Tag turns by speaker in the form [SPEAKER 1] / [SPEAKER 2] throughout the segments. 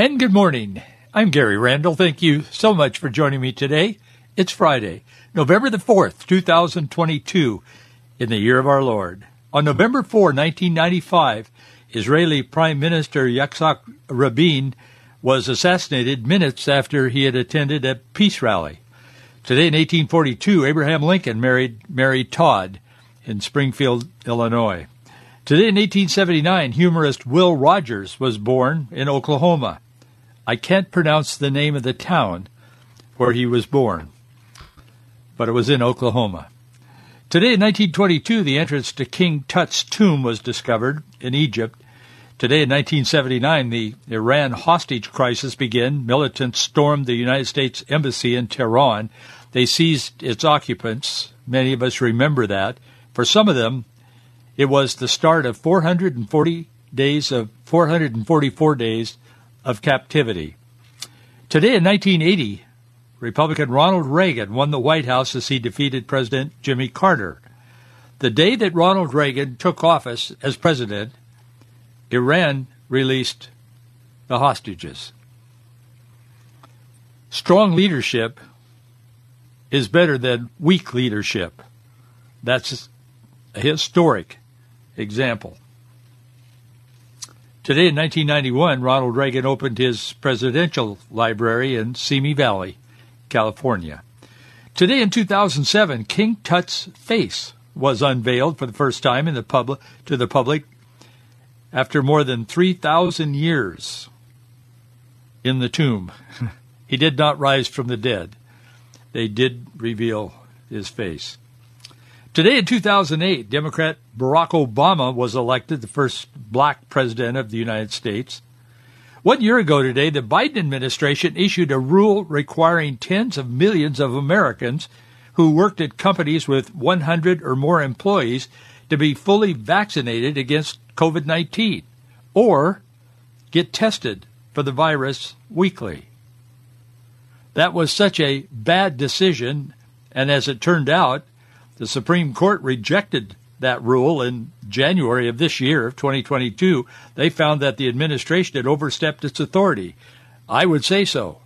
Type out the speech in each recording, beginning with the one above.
[SPEAKER 1] And good morning. I'm Gary Randall. Thank you so much for joining me today. It's Friday, November the 4th, 2022, in the year of our Lord. On November 4, 1995, Israeli Prime Minister Yitzhak Rabin was assassinated minutes after he had attended a peace rally. Today in 1842, Abraham Lincoln married Mary Todd in Springfield, Illinois. Today in 1879, humorist Will Rogers was born in Oklahoma. I can't pronounce the name of the town where he was born, but it was in Oklahoma. Today in 1922, the entrance to King Tut's tomb was discovered in Egypt. Today in 1979, the Iran hostage crisis began. Militants stormed the United States Embassy in Tehran. They seized its occupants. Many of us remember that. For some of them, it was the start of 440 days of 444 days of captivity. Today in 1980, Republican Ronald Reagan won the White House as he defeated President Jimmy Carter. The day that Ronald Reagan took office as president, Iran released the hostages. Strong leadership is better than weak leadership. That's a historic example. Today in 1991, Ronald Reagan opened his presidential library in Simi Valley, California. Today in 2007, King Tut's face was unveiled for the first time in the to the public after more than 3,000 years in the tomb. he did not rise from the dead. They did reveal his face. Today in 2008, Democrat Barack Obama was elected the first black president of the United States. One year ago today, the Biden administration issued a rule requiring tens of millions of Americans who worked at companies with 100 or more employees to be fully vaccinated against COVID 19 or get tested for the virus weekly. That was such a bad decision, and as it turned out, the Supreme Court rejected that rule in January of this year, of 2022. They found that the administration had overstepped its authority. I would say so.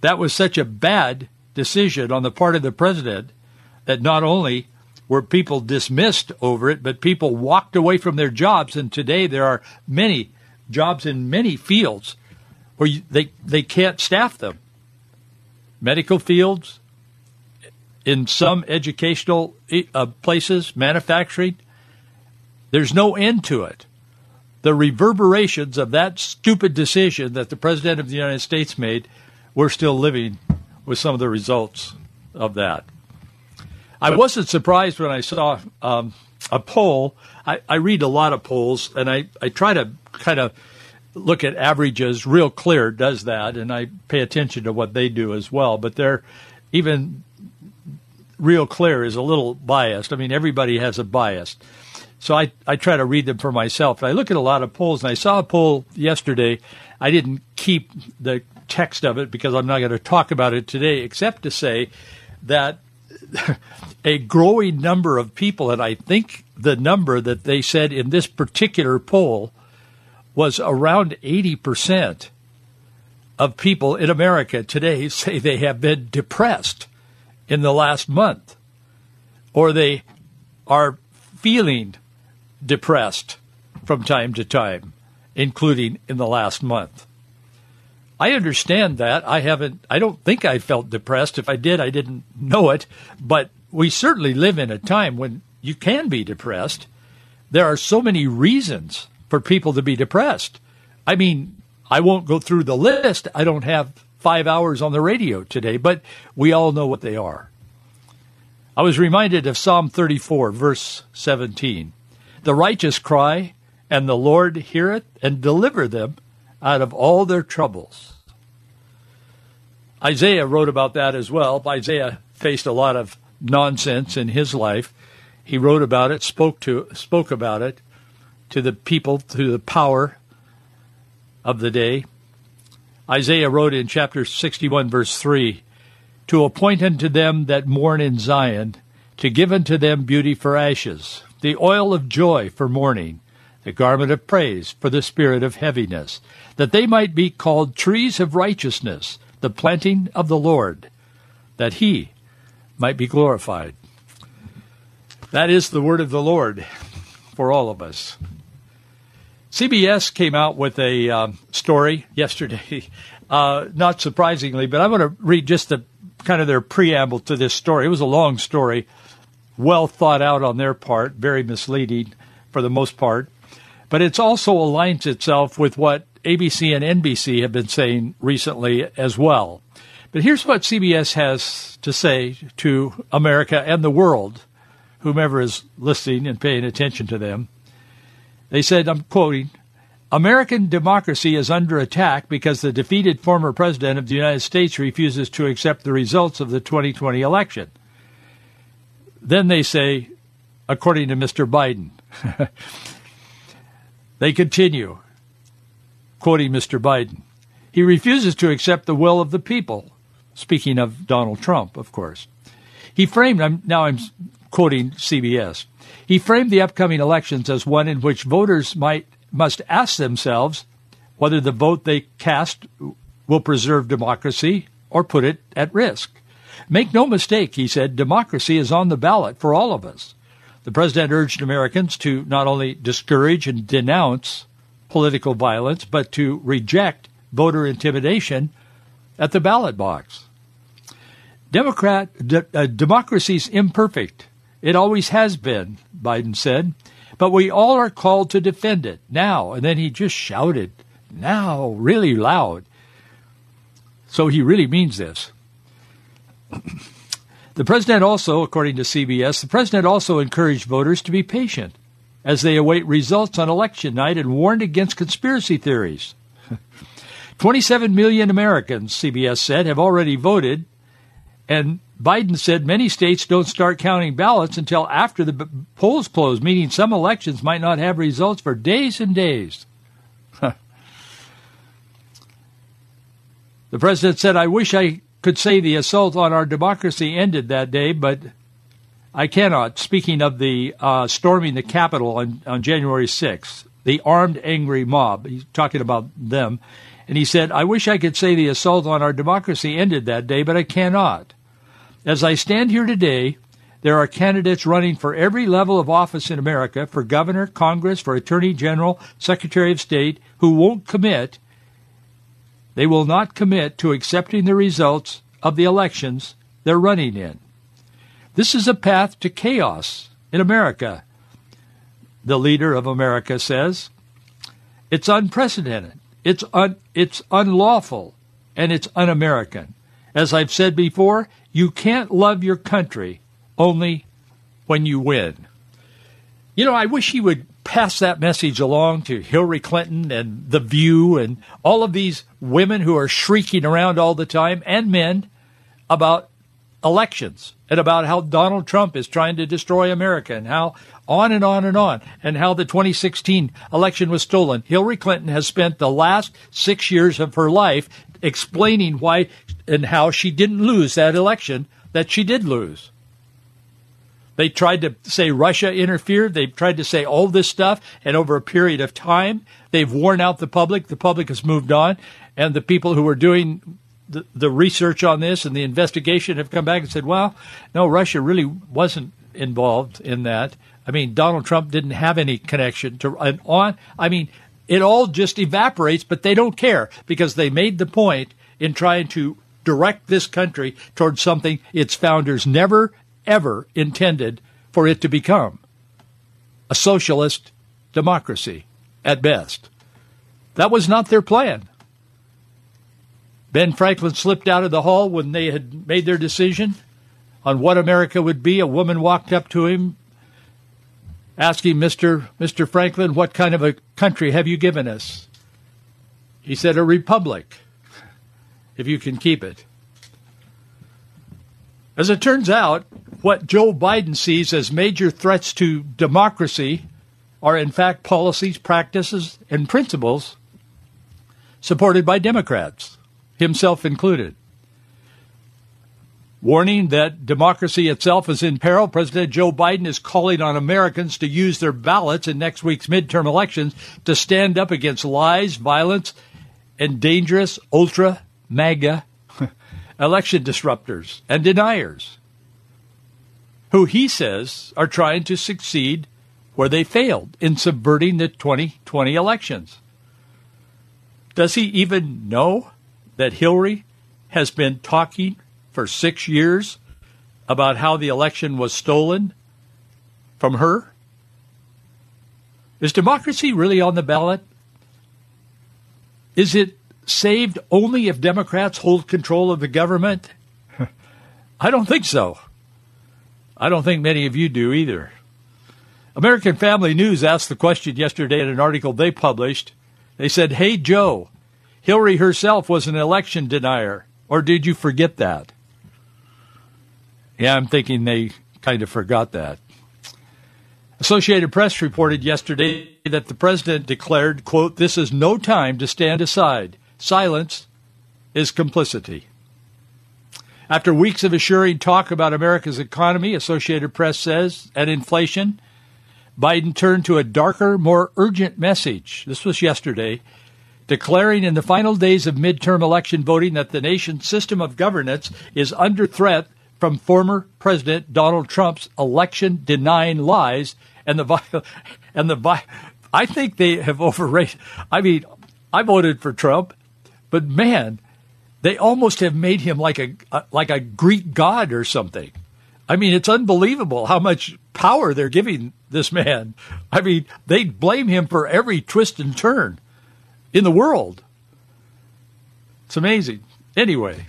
[SPEAKER 1] That was such a bad decision on the part of the president that not only were people dismissed over it, but people walked away from their jobs. And today there are many jobs in many fields where you, they, they can't staff them. Medical fields, in some educational uh, places, manufacturing, there's no end to it. The reverberations of that stupid decision that the President of the United States made, we're still living with some of the results of that. I wasn't surprised when I saw um, a poll. I, I, read a lot of polls, and I, I try to kind of look at averages. Real Clear does that, and I pay attention to what they do as well. But they're even Real Clear is a little biased. I mean, everybody has a bias. So I, I try to read them for myself. I look at a lot of polls, and I saw a poll yesterday. I didn't keep the text of it because I'm not going to talk about it today, except to say that a growing number of people, and I think the number that they said in this particular poll was around 80% of people in America today say they have been depressed in the last month, or they are feeling depressed from time to time, including in the last month. I understand that. I haven't, I don't think I felt depressed. If I did, I didn't know it. But we certainly live in a time when you can be depressed. There are so many reasons for people to be depressed. I mean, I won't go through the list. I don't have five hours on the radio today, but we all know what they are. I was reminded of Psalm 34, verse 17. The righteous cry, and the Lord heareth and deliver them out of all their troubles. Isaiah wrote about that as well. Isaiah faced a lot of nonsense in his life. He wrote about it, spoke to spoke about it to the people, to the power of the day. Isaiah wrote in chapter 61 verse 3, to appoint unto them that mourn in Zion, to give unto them beauty for ashes, the oil of joy for mourning, the garment of praise for the spirit of heaviness, that they might be called trees of righteousness, the planting of the Lord, that he might be glorified. That is the word of the Lord for all of us. CBS came out with a um, story yesterday, uh, not surprisingly, but I want to read just the kind of their preamble to this story. It was a long story, well thought out on their part, very misleading for the most part, but it also aligns itself with what ABC and NBC have been saying recently as well. But here's what CBS has to say to America and the world, whomever is listening and paying attention to them. They said, I'm quoting, American democracy is under attack because the defeated former president of the United States refuses to accept the results of the 2020 election. Then they say, according to Mr. Biden, they continue, quoting Mr. Biden, he refuses to accept the will of the people. Speaking of Donald Trump, of course. He framed, now I'm quoting CBS, he framed the upcoming elections as one in which voters might must ask themselves whether the vote they cast will preserve democracy or put it at risk. Make no mistake, he said, democracy is on the ballot for all of us. The president urged Americans to not only discourage and denounce political violence, but to reject voter intimidation at the ballot box. Democrat de, uh, democracy's imperfect. It always has been, Biden said. But we all are called to defend it now. And then he just shouted, now, really loud. So he really means this. the president also, according to CBS, the president also encouraged voters to be patient as they await results on election night and warned against conspiracy theories. 27 million Americans, CBS said, have already voted, and Biden said many states don't start counting ballots until after the polls close, meaning some elections might not have results for days and days. the president said, I wish I could say the assault on our democracy ended that day, but I cannot. Speaking of the uh, storming the Capitol on, on January 6th, the armed, angry mob, he's talking about them, and he said, I wish I could say the assault on our democracy ended that day, but I cannot. As I stand here today, there are candidates running for every level of office in America for governor, Congress, for attorney general, secretary of state who won't commit. They will not commit to accepting the results of the elections they're running in. This is a path to chaos in America, the leader of America says. It's unprecedented. It's un, it's unlawful and it's un-American. As I've said before, you can't love your country only when you win. You know, I wish he would pass that message along to Hillary Clinton and The View and all of these women who are shrieking around all the time and men about elections and about how Donald Trump is trying to destroy America and how on and on and on and how the 2016 election was stolen. Hillary Clinton has spent the last six years of her life explaining why and how she didn't lose that election that she did lose. They tried to say Russia interfered. They've tried to say all this stuff. And over a period of time, they've worn out the public. The public has moved on. And the people who were doing the, the research on this and the investigation have come back and said, well, no, Russia really wasn't involved in that. I mean, Donald Trump didn't have any connection to and on. I mean, it all just evaporates, but they don't care because they made the point in trying to direct this country towards something its founders never, ever intended for it to become a socialist democracy at best. That was not their plan. Ben Franklin slipped out of the hall when they had made their decision on what America would be. A woman walked up to him asking Mr. Mr. Franklin, what kind of a country have you given us? He said a republic, if you can keep it. As it turns out, what Joe Biden sees as major threats to democracy are in fact policies, practices, and principles supported by Democrats, himself included. Warning that democracy itself is in peril, President Joe Biden is calling on Americans to use their ballots in next week's midterm elections to stand up against lies, violence, and dangerous ultra MAGA election disruptors and deniers who he says are trying to succeed where they failed in subverting the 2020 elections. Does he even know that Hillary has been talking for six years about how the election was stolen from her? Is democracy really on the ballot? Is it saved only if Democrats hold control of the government? I don't think so. I don't think many of you do either. American Family News asked the question yesterday in an article they published. They said, Hey, Joe, Hillary herself was an election denier, or did you forget that? Yeah, I'm thinking they kind of forgot that. Associated Press reported yesterday that the president declared, quote, this is no time to stand aside. Silence is complicity. After weeks of assuring talk about America's economy, Associated Press says, and inflation, Biden turned to a darker, more urgent message. This was yesterday, declaring in the final days of midterm election voting that the nation's system of governance is under threat from former President Donald Trump's election denying lies and the and the I think they have overrated. I mean, I voted for Trump, but man, they almost have made him like a, a like a Greek god or something. I mean, it's unbelievable how much power they're giving this man. I mean, they blame him for every twist and turn in the world. It's amazing. Anyway,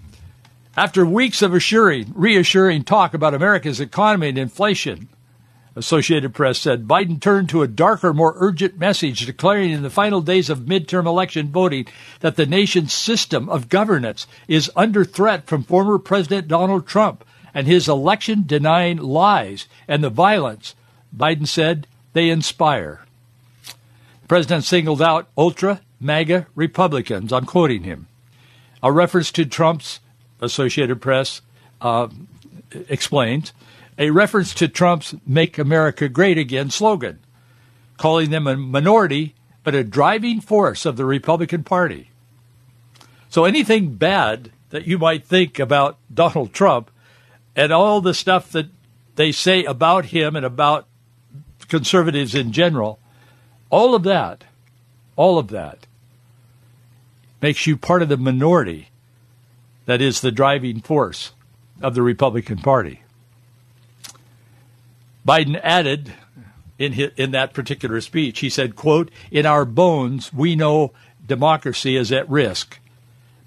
[SPEAKER 1] after weeks of assuring, reassuring talk about America's economy and inflation, Associated Press said Biden turned to a darker, more urgent message, declaring in the final days of midterm election voting that the nation's system of governance is under threat from former President Donald Trump and his election denying lies and the violence, Biden said, they inspire. The president singled out ultra MAGA Republicans. I'm quoting him. A reference to Trump's Associated Press uh, explains, a reference to Trump's Make America Great Again slogan, calling them a minority but a driving force of the Republican Party. So anything bad that you might think about Donald Trump and all the stuff that they say about him and about conservatives in general, all of that, all of that makes you part of the minority that is the driving force of the Republican Party. Biden added in his, in that particular speech, he said, quote, in our bones, we know democracy is at risk,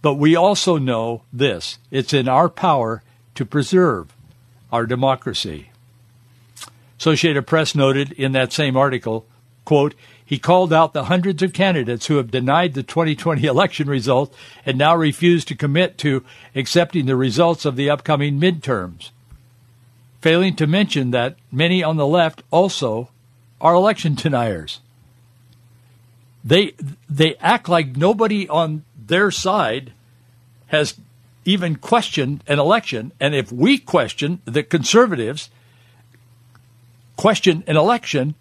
[SPEAKER 1] but we also know this, it's in our power to preserve our democracy. Associated Press noted in that same article, quote, he called out the hundreds of candidates who have denied the 2020 election result and now refuse to commit to accepting the results of the upcoming midterms, failing to mention that many on the left also are election deniers. They they act like nobody on their side has even questioned an election, and if we question the conservatives question an election,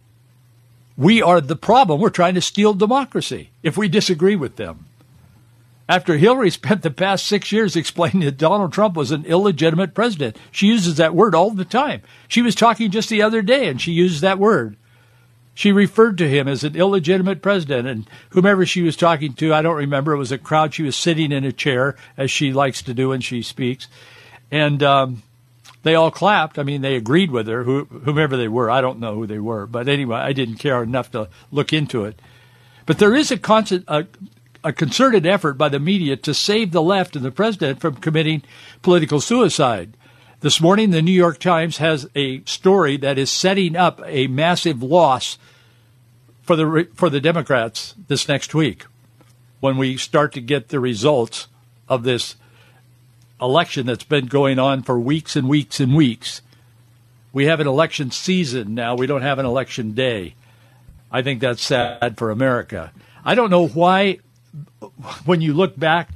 [SPEAKER 1] we are the problem. We're trying to steal democracy if we disagree with them. After Hillary spent the past six years explaining that Donald Trump was an illegitimate president, she uses that word all the time. She was talking just the other day and she used that word. She referred to him as an illegitimate president, and whomever she was talking to, I don't remember, it was a crowd. She was sitting in a chair, as she likes to do when she speaks. And um, they all clapped. I mean, they agreed with her, whomever they were. I don't know who they were, but anyway, I didn't care enough to look into it. But there is a, constant, a, a concerted effort by the media to save the left and the president from committing political suicide. This morning, the New York Times has a story that is setting up a massive loss for the for the Democrats this next week. when we start to get the results of this election that's been going on for weeks and weeks and weeks. We have an election season now. We don't have an election day. I think that's sad for America. I don't know why, when you look back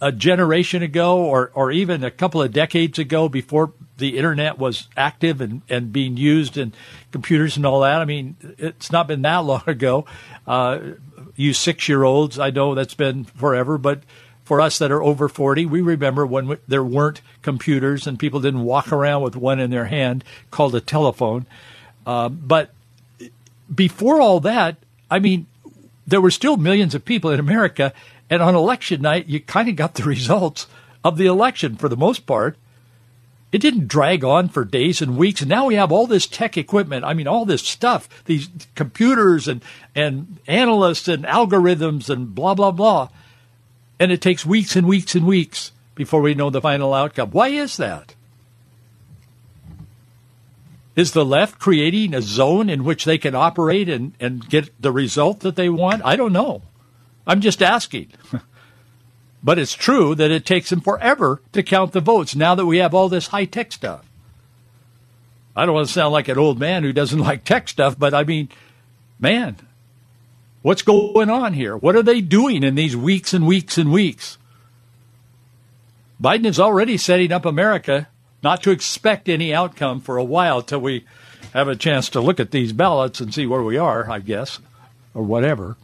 [SPEAKER 1] a generation ago or, or even a couple of decades ago before the internet was active and, and being used in computers and all that. I mean, it's not been that long ago. Uh, you six year olds, I know that's been forever, but for us that are over 40, we remember when we, there weren't computers and people didn't walk around with one in their hand called a telephone. Uh, but before all that, I mean, there were still millions of people in America, and on election night, you kind of got the results of the election for the most part. It didn't drag on for days and weeks. And now we have all this tech equipment. I mean, all this stuff, these computers and, and analysts and algorithms and blah, blah, blah. And it takes weeks and weeks and weeks before we know the final outcome. Why is that? Is the left creating a zone in which they can operate and, and get the result that they want? I don't know. I'm just asking. but it's true that it takes them forever to count the votes now that we have all this high tech stuff. I don't want to sound like an old man who doesn't like tech stuff, but I mean, man, What's going on here? What are they doing in these weeks and weeks and weeks? Biden is already setting up America not to expect any outcome for a while till we have a chance to look at these ballots and see where we are, I guess, or whatever.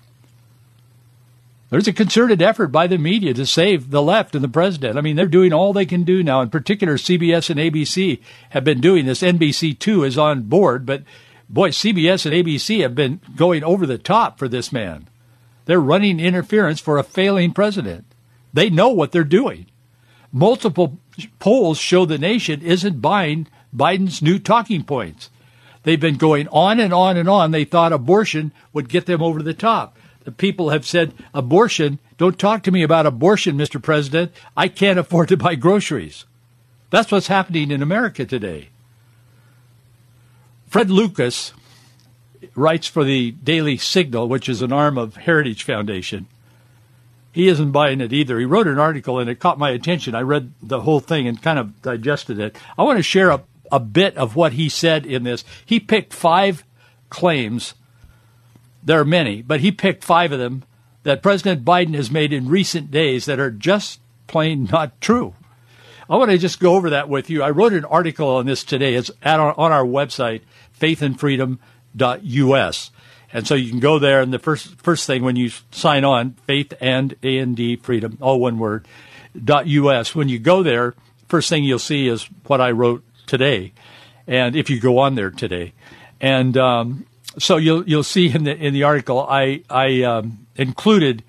[SPEAKER 1] There's a concerted effort by the media to save the left and the president. I mean, they're doing all they can do now. In particular, CBS and ABC have been doing this. NBC, too, is on board, but boy, CBS and ABC have been going over the top for this man. They're running interference for a failing president. They know what they're doing. Multiple polls show the nation isn't buying Biden's new talking points. They've been going on and on and on. They thought abortion would get them over the top. The people have said, abortion, don't talk to me about abortion, Mr. President. I can't afford to buy groceries. That's what's happening in America today. Fred Lucas writes for the Daily Signal, which is an arm of Heritage Foundation. He isn't buying it either. He wrote an article and it caught my attention. I read the whole thing and kind of digested it. I want to share a, a bit of what he said in this. He picked five claims. There are many, but he picked five of them that President Biden has made in recent days that are just plain not true. I want to just go over that with you. I wrote an article on this today. It's at our, on our website, faithandfreedom.us. And so you can go there, and the first first thing when you sign on, faith and A and D freedom, all one word, dot us. When you go there, first thing you'll see is what I wrote today, and if you go on there today, and um, so you'll you'll see in the in the article I I um, included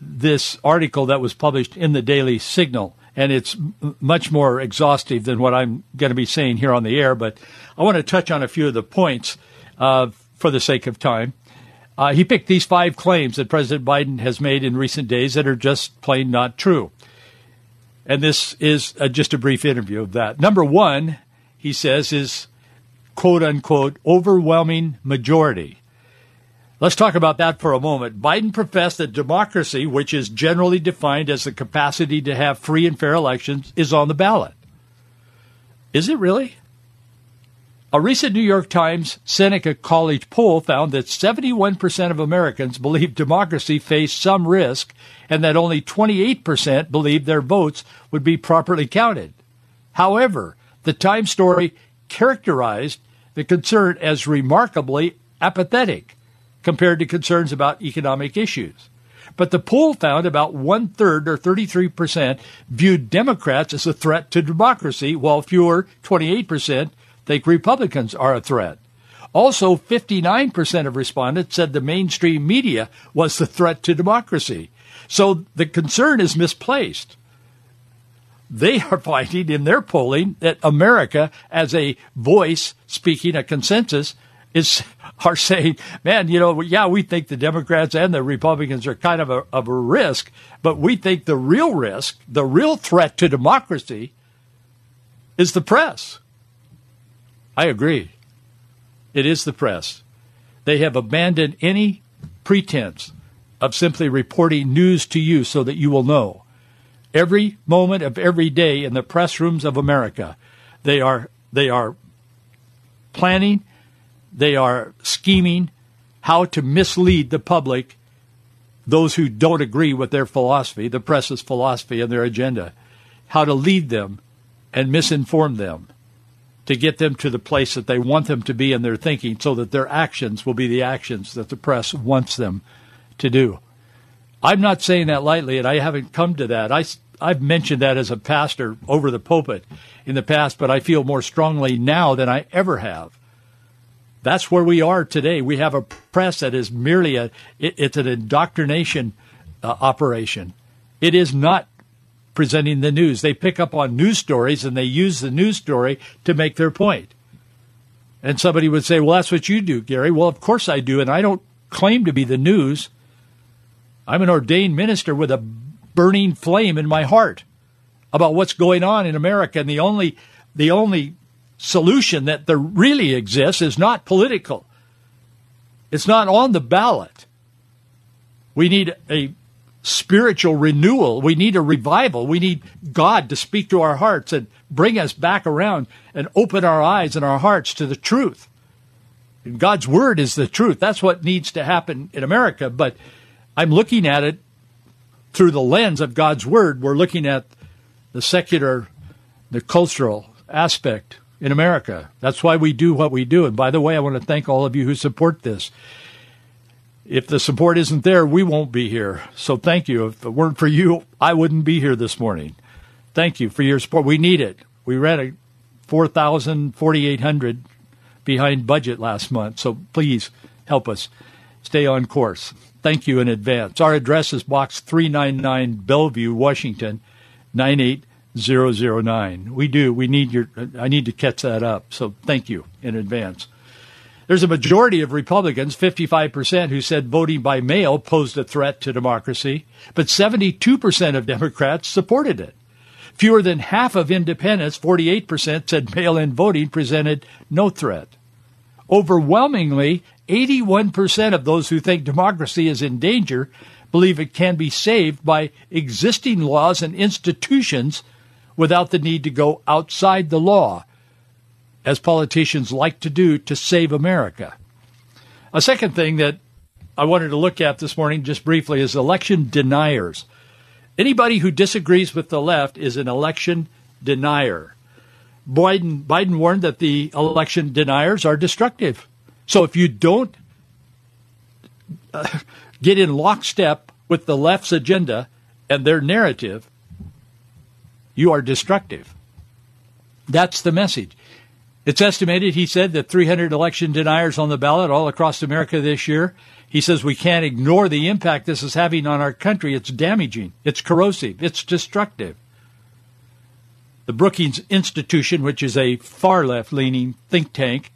[SPEAKER 1] this article that was published in the Daily Signal, and it's m- much more exhaustive than what I'm going to be saying here on the air. But I want to touch on a few of the points uh, for the sake of time. Uh, he picked these five claims that President Biden has made in recent days that are just plain not true. And this is uh, just a brief interview of that. Number one, he says, is quote unquote overwhelming majority. Let's talk about that for a moment. Biden professed that democracy, which is generally defined as the capacity to have free and fair elections, is on the ballot. Is it really? A recent New York Times Seneca College poll found that 71% of Americans believe democracy faced some risk and that only 28% believed their votes would be properly counted. However, the Times story characterized the concern as remarkably apathetic compared to concerns about economic issues. But the poll found about one third or 33% viewed Democrats as a threat to democracy, while fewer, 28%, think Republicans are a threat. Also, 59% of respondents said the mainstream media was the threat to democracy. So the concern is misplaced. They are finding in their polling that America, as a voice speaking a consensus, is are saying, man, you know, yeah, we think the Democrats and the Republicans are kind of a, of a risk, but we think the real risk, the real threat to democracy is the press. I agree. It is the press. They have abandoned any pretense of simply reporting news to you so that you will know. Every moment of every day in the press rooms of America, they are they are planning, they are scheming how to mislead the public, those who don't agree with their philosophy, the press's philosophy and their agenda, how to lead them and misinform them to get them to the place that they want them to be in their thinking so that their actions will be the actions that the press wants them to do. I'm not saying that lightly, and I haven't come to that. I, I've mentioned that as a pastor over the pulpit in the past, but I feel more strongly now than I ever have. That's where we are today. We have a press that is merely a, it, it's an indoctrination uh, operation. It is not presenting the news. They pick up on news stories and they use the news story to make their point. And somebody would say, well, that's what you do, Gary. Well, of course I do. And I don't claim to be the news. I'm an ordained minister with a burning flame in my heart about what's going on in America. And the only, the only solution that there really exists is not political. It's not on the ballot. We need a spiritual renewal. We need a revival. We need God to speak to our hearts and bring us back around and open our eyes and our hearts to the truth. And God's word is the truth. That's what needs to happen in America. But I'm looking at it through the lens of God's word. We're looking at the secular, the cultural aspect in America. That's why we do what we do. And by the way, I want to thank all of you who support this if the support isn't there, we won't be here. So thank you. If it weren't for you, I wouldn't be here this morning. Thank you for your support. We need it. We ran a 4,000, 4,800 behind budget last month. So please help us stay on course. Thank you in advance. Our address is Box 399 Bellevue, Washington, 98009. We do. We need your, I need to catch that up. So thank you in advance. There's a majority of Republicans, 55%, who said voting by mail posed a threat to democracy, but 72% of Democrats supported it. Fewer than half of independents, 48%, said mail in voting presented no threat. Overwhelmingly, 81% of those who think democracy is in danger believe it can be saved by existing laws and institutions without the need to go outside the law as politicians like to do to save America. A second thing that I wanted to look at this morning just briefly is election deniers. Anybody who disagrees with the left is an election denier. Biden, Biden warned that the election deniers are destructive. So if you don't uh, get in lockstep with the left's agenda and their narrative, you are destructive. That's the message. It's estimated, he said, that 300 election deniers on the ballot all across America this year. He says we can't ignore the impact this is having on our country. It's damaging, it's corrosive, it's destructive. The Brookings Institution, which is a far left leaning think tank,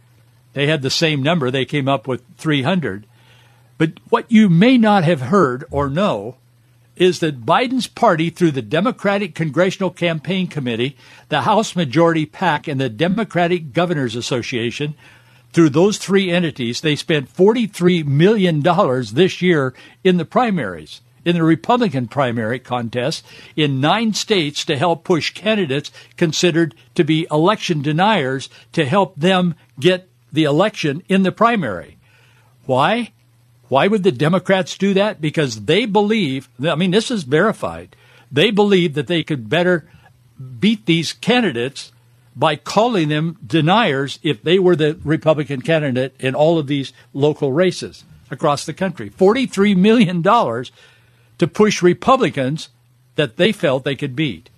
[SPEAKER 1] they had the same number. They came up with 300. But what you may not have heard or know is that Biden's party, through the Democratic Congressional Campaign Committee, the House Majority PAC, and the Democratic Governors Association, through those three entities, they spent $43 million this year in the primaries, in the Republican primary contest in nine states to help push candidates considered to be election deniers to help them get the election in the primary. Why? Why would the Democrats do that? Because they believe, I mean, this is verified. They believe that they could better beat these candidates by calling them deniers if they were the Republican candidate in all of these local races across the country. $43 million to push Republicans that they felt they could beat.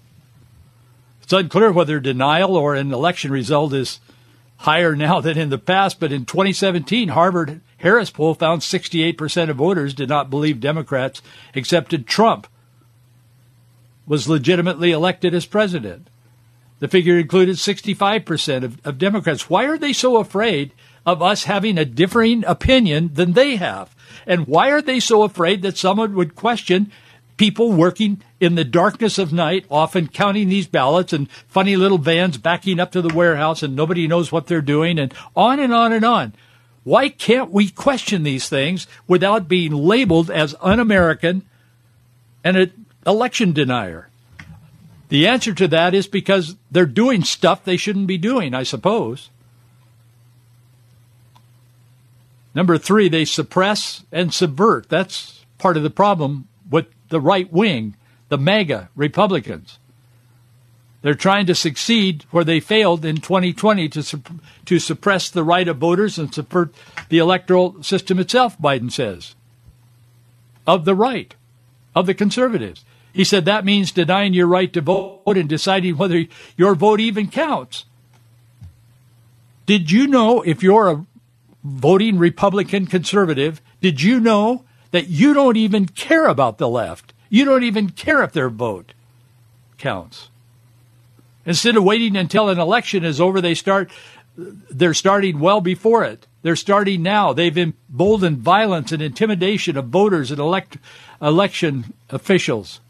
[SPEAKER 1] It's unclear whether denial or an election result is higher now than in the past, but in 2017, Harvard Harris poll found 68% of voters did not believe Democrats accepted Trump was legitimately elected as president. The figure included 65% of, of Democrats. Why are they so afraid of us having a differing opinion than they have? And why are they so afraid that someone would question people working in the darkness of night, often counting these ballots and funny little vans backing up to the warehouse and nobody knows what they're doing and on and on and on. Why can't we question these things without being labeled as un American and an election denier? The answer to that is because they're doing stuff they shouldn't be doing, I suppose. Number three, they suppress and subvert. That's part of the problem with the right wing, the MAGA Republicans. They're trying to succeed where they failed in 2020 to, to suppress the right of voters and subvert the electoral system itself, Biden says. Of the right, of the conservatives. He said that means denying your right to vote and deciding whether your vote even counts. Did you know if you're a voting Republican conservative, did you know that you don't even care about the left? You don't even care if their vote counts. Instead of waiting until an election is over, they start they're starting well before it. They're starting now. They've emboldened violence and intimidation of voters and elect, election officials.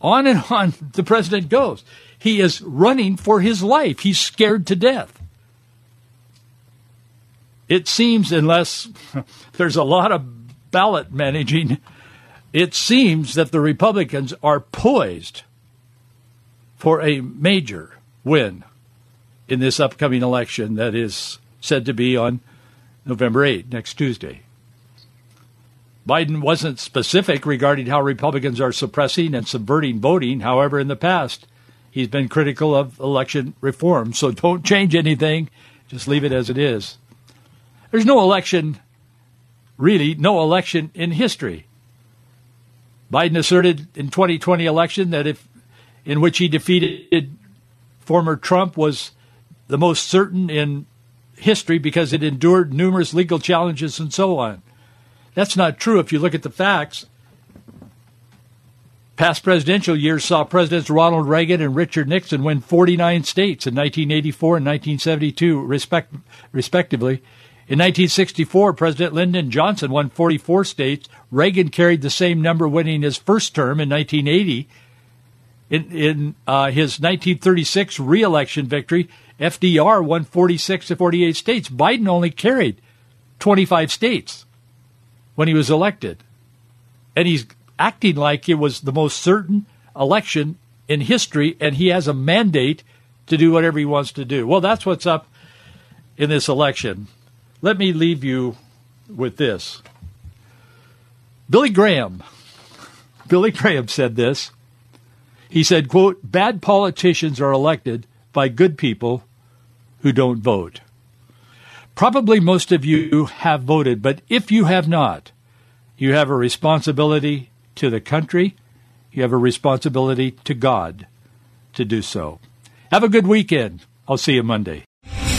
[SPEAKER 1] On and on the president goes. He is running for his life. He's scared to death. It seems, unless there's a lot of ballot managing, it seems that the Republicans are poised for a major win in this upcoming election that is said to be on November 8, next Tuesday. Biden wasn't specific regarding how Republicans are suppressing and subverting voting. However, in the past, he's been critical of election reform. So don't change anything. Just leave it as it is. There's no election, really, no election in history. Biden asserted in 2020 election that if in which he defeated former Trump was the most certain in history because it endured numerous legal challenges and so on. That's not true if you look at the facts. Past presidential years saw Presidents Ronald Reagan and Richard Nixon win 49 states in 1984 and 1972, respect, respectively. In 1964, President Lyndon Johnson won 44 states. Reagan carried the same number, winning his first term in 1980 in, in uh, his 1936 reelection victory, FDR won 46 to 48 states. Biden only carried 25 states when he was elected. And he's acting like it was the most certain election in history, and he has a mandate to do whatever he wants to do. Well, that's what's up in this election. Let me leave you with this. Billy Graham. Billy Graham said this. He said, quote, bad politicians are elected by good people who don't vote. Probably most of you have voted, but if you have not, you have a responsibility to the country, you have a responsibility to God to do so. Have a good weekend. I'll see you Monday.